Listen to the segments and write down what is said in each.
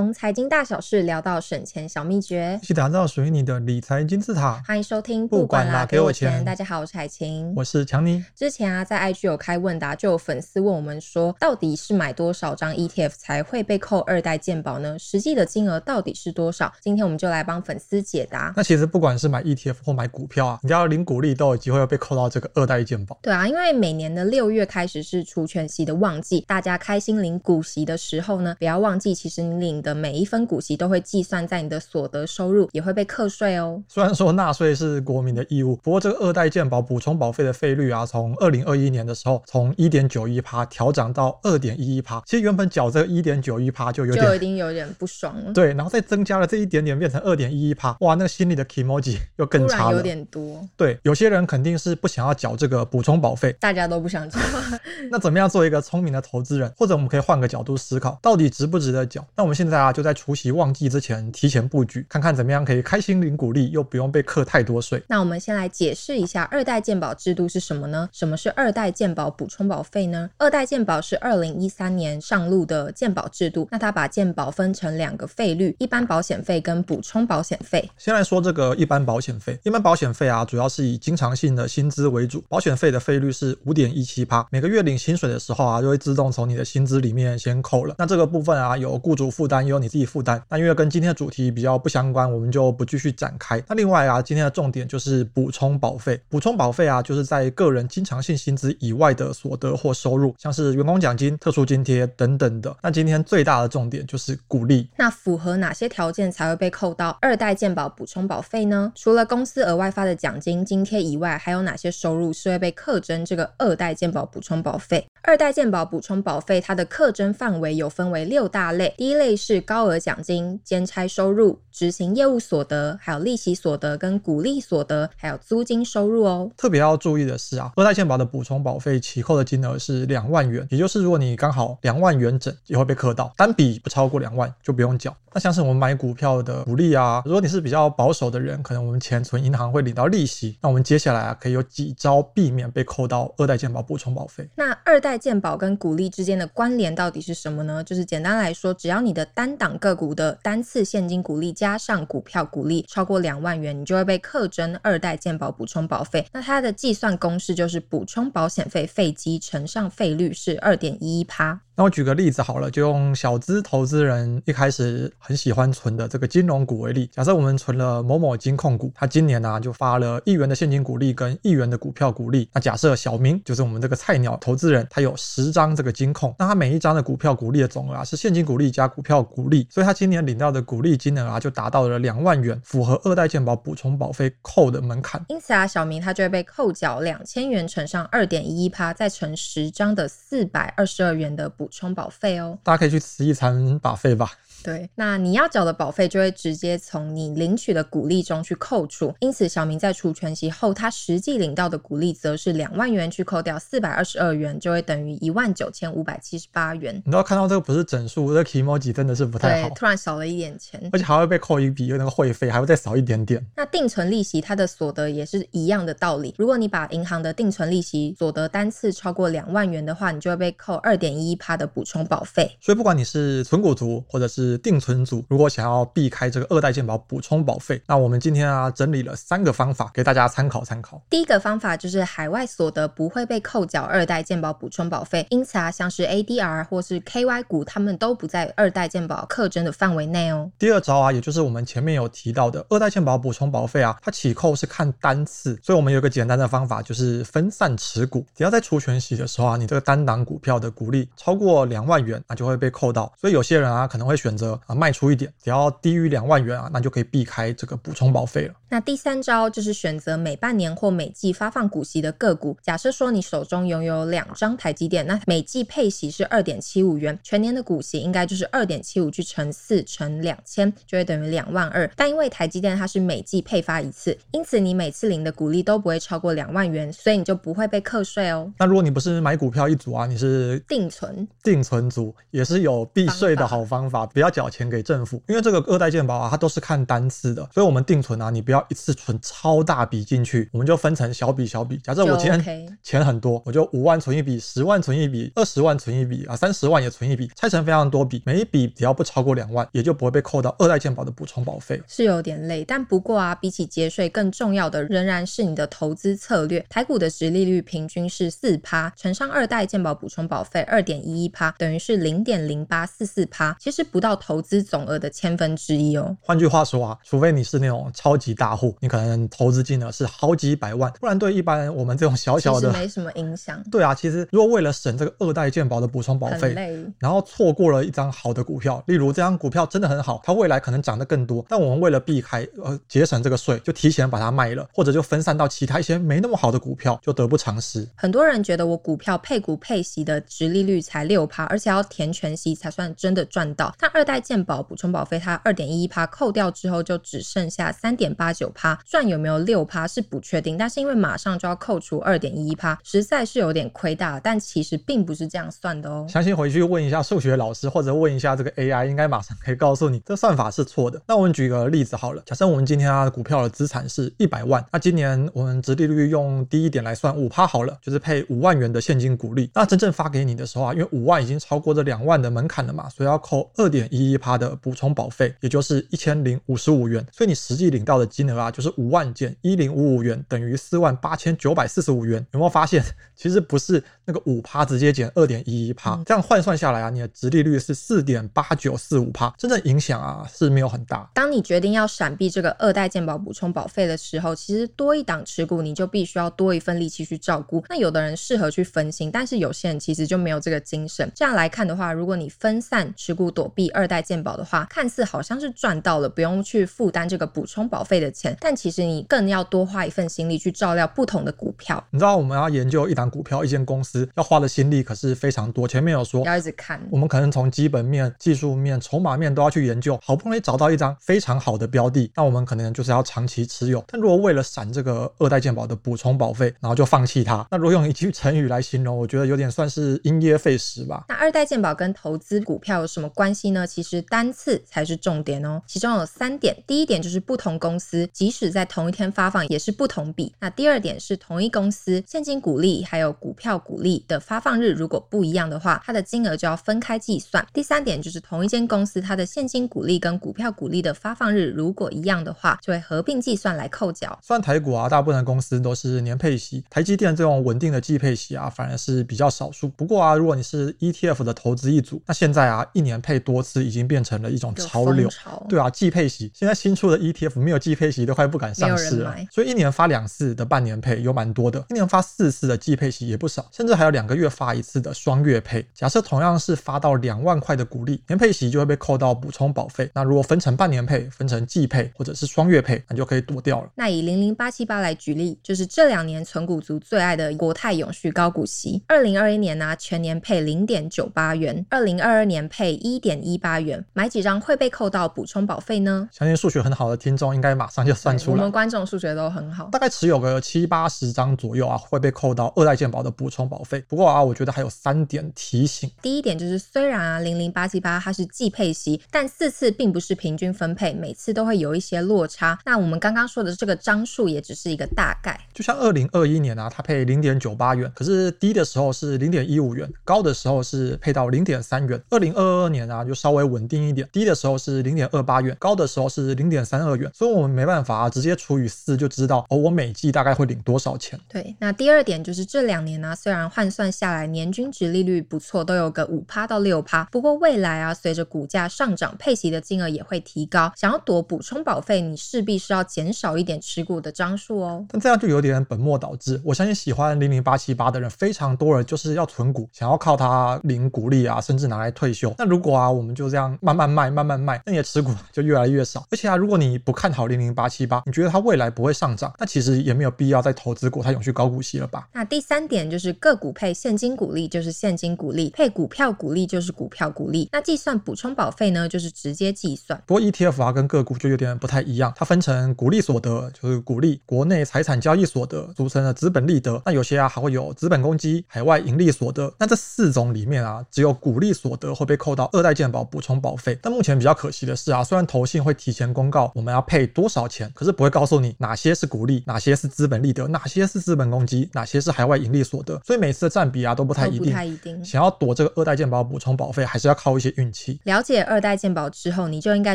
从财经大小事聊到省钱小秘诀，一起打造属于你的理财金字塔。欢迎收听，不管啦，给我钱。大家好，我是海晴，我是强尼。之前啊，在 IG 有开问答，就有粉丝问我们说，到底是买多少张 ETF 才会被扣二代健保呢？实际的金额到底是多少？今天我们就来帮粉丝解答。那其实不管是买 ETF 或买股票啊，你要领股利都有机会要被扣到这个二代健保。对啊，因为每年的六月开始是除权息的旺季，大家开心领股息的时候呢，不要忘记，其实你领的每一分股息都会计算在你的所得收入，也会被课税哦。虽然说纳税是国民的义务，不过这个二代健保补充保费的费率啊，从二零二一年的时候，从一点九一趴调涨到二点一一趴。其实原本缴这个一点九一趴就有点，就一定有点不爽了。对，然后再增加了这一点点，变成二点一一趴，哇，那个心里的 kimoji 又更差了。有点多。对，有些人肯定是不想要缴这个补充保费，大家都不想缴。那怎么样做一个聪明的投资人？或者我们可以换个角度思考，到底值不值得缴？那我们现在啊，就在除夕旺季之前提前布局，看看怎么样可以开心领股利，又不用被课太多税。那我们先来解释一下二代健保制度是什么呢？什么是二代健保补充保费呢？二代健保是二零一三年上路的健保制度，那它把健保分成两个费率：一般保险费跟补充保险费。先来说这个一般保险费，一般保险费啊，主要是以经常性的薪资为主，保险费的费率是五点一七趴，每个月领薪水的时候啊，就会自动从你的薪资里面先扣了。那这个部分啊，有雇主负担，由你自己负担。那因为跟今天的主题比较不相关，我们就不继续展开。那另外啊，今天的重点就是补充保费。补充保费啊，就是在个人经常性薪资以外的所得或收入，像是员工奖金、特殊津贴等等的。那今天最大的重点就是鼓励。那符合哪些条件才会被扣到二代健保补充保费呢？除了公司额外发的奖金、津贴以外，还有哪些收入是会被课征这个二代健保补充保费？二代健保补充保费它的课征范围有分为六大类，第一类是高额奖金、兼差收入、执行业务所得，还有利息所得跟股利所得，还有租金收入哦。特别要注意的是啊，二代健保的补充保费起扣的金额是两万元，也就是如果你刚好两万元整，也会被扣到，单笔不超过两万就不用缴。那像是我们买股票的股利啊，如果你是比较保守的人，可能我们钱存银行会领到利息，那我们接下来啊可以有几招避免被扣到二代健保补充保费。那二代健保跟股利之间的关联到底是什么呢？就是简单来说，只要你的单档个股的单次现金股利加上股票股利超过两万元，你就会被课征二代健保补充保费。那它的计算公式就是补充保险费费基乘上费率是二点一一趴。那我举个例子好了，就用小资投资人一开始很喜欢存的这个金融股为例。假设我们存了某某金控股，它今年呢、就发了一元的现金股利跟一元的股票股利。那假设小明就是我们这个菜鸟投资人，他有十张这个金控，那他每一张的股票股利的总额啊是现金股利加股票股利，所以他今年领到的股利金额啊就达到了两万元，符合二代健保补充保费扣的门槛。因此啊，小明他就会被扣缴两千元乘上二点一一趴，再乘十张的四百二十二元的补充保费哦。大家可以去吃一餐保费吧。对，那你要缴的保费就会直接从你领取的股利中去扣除，因此小明在除权息后，他实际领到的股利则是两万元，去扣掉四百二十二元，就会等于一万九千五百七十八元。你都要看到这个不是整数，这个 kimoji 真的是不太好，对，突然少了一点钱，而且还会被扣一笔那个会费，还会再少一点点。那定存利息它的所得也是一样的道理，如果你把银行的定存利息所得单次超过两万元的话，你就会被扣二点一一趴的补充保费。所以不管你是存股族或者是定存组，如果想要避开这个二代健保补充保费，那我们今天啊整理了三个方法给大家参考参考。第一个方法就是海外所得不会被扣缴二代健保补充保费，因此啊像是 ADR 或是 KY 股，他们都不在二代健保课征的范围内哦。第二招啊，也就是我们前面有提到的二代健保补充保费啊，它起扣是看单次，所以我们有一个简单的方法，就是分散持股。只要在除权息的时候啊，你这个单档股票的股利超过两万元，那就会被扣到。所以有些人啊可能会选择啊卖出。一点，只要低于两万元啊，那就可以避开这个补充保费了。那第三招就是选择每半年或每季发放股息的个股。假设说你手中拥有两张台积电，那每季配息是二点七五元，全年的股息应该就是二点七五去乘四乘两千，就会等于两万二。但因为台积电它是每季配发一次，因此你每次领的股利都不会超过两万元，所以你就不会被课税哦。那如果你不是买股票一族啊，你是定存定存族，也是有避税的好方法，不要要缴钱给政府，因为这个二代健保啊，它都是看单次的，所以我们定存啊，你不要一次存超大笔进去，我们就分成小笔小笔。假设我今天钱很多，我就五万存一笔，十万存一笔，二十万存一笔啊，三十万也存一笔，拆成非常多笔，每一笔只要不超过两万，也就不会被扣到二代健保的补充保费。是有点累，但不过啊，比起节税更重要的仍然是你的投资策略。台股的殖利率平均是四趴，乘上二代健保补充保费二点一一趴，等于是零点零八四四趴，其实不到投资总额的千分之一哦。换句话说啊，除非你是那种超级大户，你可能投资金额是好几百万，不然对一般我们这种小小的，没什么影响。对啊，其实如果为了省这个二代健保的补充保费，然后错过了一张好的股票，例如这张股票真的很好，它未来可能涨得更多，但我们为了避开呃节省这个税，就提前把它卖了，或者就分散到其他一些没那么好的股票，就得不偿失。很多人觉得我股票配股配息的殖利率才六趴，而且要填全息才算真的赚到。但二代健保补充保费它二点一一趴扣掉之后，就只剩下三点八九趴，赚有没有六趴是不确定，但是因为马上就要扣除二点一一趴，实在是有点亏大，但其实并不是这样算的哦。相信回去问一下数学老师，或者问一下这个 AI，应该马上可以告诉你这算法是错的。那我们举个例子好了，假设我们今天啊股票的资产是一百万，那今年我们殖利率用低一点来算五趴好了，就是配五万元的现金股利。那真正发给你的时候啊，因为五万已经超过这两万的门槛了嘛，所以要扣二点一一趴的补充保费，也就是一千零五十五元。所以你实际领到的金额啊，就是五万减一零五五元，等于四万八千九百四十五元。有没有发现，其实不是那个五趴直接减二点一一趴，这样换算下来啊，你的直利率是四点八九四五趴，真正影响啊是没有很大。当你决定要闪避这个二代健保补充保费的时候，其实多一档持股，你就必须要多一份力气去照顾。那有的人适合去分心，但是有些人其实就没有这个精神。这样来看的话，如果你分散持股躲避二代健保的话，看似好像是赚到了，不用去负担这个补充保费的钱，但其实你更要多花一份心力去照料不同的股票。你知道我们要研究一档股票、一间公司要花的心力可是非常多。前面有说要一直看，我们可能从基本面、技术面、筹码面都要去研究，好不容易找到一张非常好的标的，那我们可能就是要长期持有。但如果为了闪这个二代健保的补充保费，然后就放弃它，那如果用一句成语来形容，我觉得有点算是因噎废食吧。那二代健保跟投资股票有什么关系呢？其实单次才是重点哦。其中有三点，第一点就是不同公司即使在同一天发放也是不同笔。那第二点是同一公司现金股利还有股票股利的发放日如果不一样的话，它的金额就要分开计算。第三点就是同一间公司它的现金股利跟股票股利的发放日如果一样的话，就会合并计算来扣缴。算台股啊，大部分公司都是年配息，台积电这种稳定的季配息啊，反而是比较少数。不过啊，如果你是 ETF 的投资一族，那现在啊，一年配多次已经变成了一种潮流。潮对啊，季配息，现在新出的 ETF 没有季配息都快不敢上市了。所以一年发两次的半年配有蛮多的，一年发四次的季配息也不少，甚至还有两个月发一次的双月配。假设同样是发到两万块的股利，年配息就会被扣到补充保费。那如果分成半年配、分成季配或者是双月配，那就可以躲掉了。那以零零八七八来举例，就是这两年存股族最爱的国泰永续高股息，二零二一年呢、啊、全年配零点九八元，二零二二年配一点一八元，买几张会被扣到补充保费呢？相信数学很好的听众应该马上就算出来。我们观众数学都很好，大概持有个七八十张左右啊，会被扣到二代健保的补充保费。不过啊，我觉得还有三点提醒。第一点就是，虽然啊零零八七八它是季配息，但四次并不是平均分配，每次都会有一些落差。那我们刚刚说的这个张数也只是一个大概。就像二零二一年啊，它配零点九八元，可是低的时候是零点一五元，高的时候是配到零点三元。二零二二年啊，就稍微稳定一点，低的时候是零点二八元，高的时候是零点三二元。所以我们没办法啊，直接除以四就知道哦，我每季大概会领多少钱。对，那第二点就是这两年呢、啊，虽然换算下来年均值利率不错，都有个五趴到六趴，不过未来啊，随着股价上涨，配息的金额也会提高。想要躲补充保费，你势必是要减少一点持股的张数哦。但这样就有点本末倒置。我相信喜欢零零八七八的人非常多人，就是要存股，想要靠它领股利啊，甚至拿来退休。那如果啊，我们就这样慢慢卖，慢慢卖，那你的持股就越来越少。而且啊，如果你不看好零零八七八，你觉得它未来不会上涨，那其实也没有必要再投资股它永续高股息了吧？那第三点就是个股配现金股利就是现金股利，配股票股利就是股票股利。那计算补充保费呢，就是直接计算。不过 ETF 啊跟个股就有点不太一样，它分成股利所得，就是股利，国内财产交易所得，俗称的资本利得。那有些啊还会有资本公积、海外盈利所得。那这四种里面啊，只有股利所得会被扣到二代健保补补充保费。但目前比较可惜的是啊，虽然投信会提前公告我们要配多少钱，可是不会告诉你哪些是股利，哪些是资本利得，哪些是资本公积，哪些是海外盈利所得。所以每次的占比啊都不太一定。不太一定。想要躲这个二代健保补充保费，还是要靠一些运气。了解二代健保之后，你就应该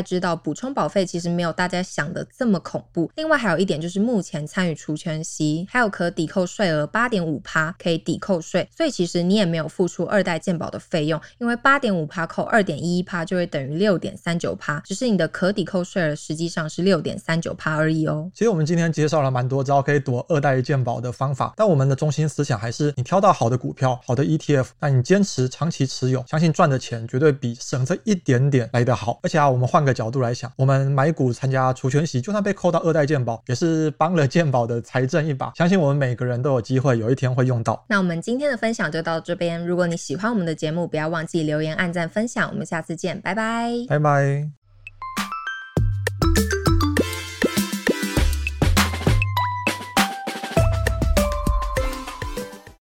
知道补充保费其实没有大家想的这么恐怖。另外还有一点就是，目前参与除权息还有可抵扣税额八点五趴可以抵扣税，所以其实你也没有付出二代健保的费用，因为八点五趴扣二点一一趴就会等于六点三九趴，只是你的可抵扣税额实际上是六点三九趴而已哦。其实我们今天介绍了蛮多招可以躲二代健保的方法，但我们的中心思想还是，你挑到好的股票、好的 ETF，那你坚持长期持有，相信赚的钱绝对比省这一点点来得好。而且啊，我们换个角度来想，我们买股参加除权息，就算被扣到二代健保，也是帮了健保的财政一把。相信我们每个人都有机会有一天会用到。那我们今天的分享就到这边。如果你喜欢我们的节目，不要忘记留言、按赞、分享。我们下见，拜拜，拜拜。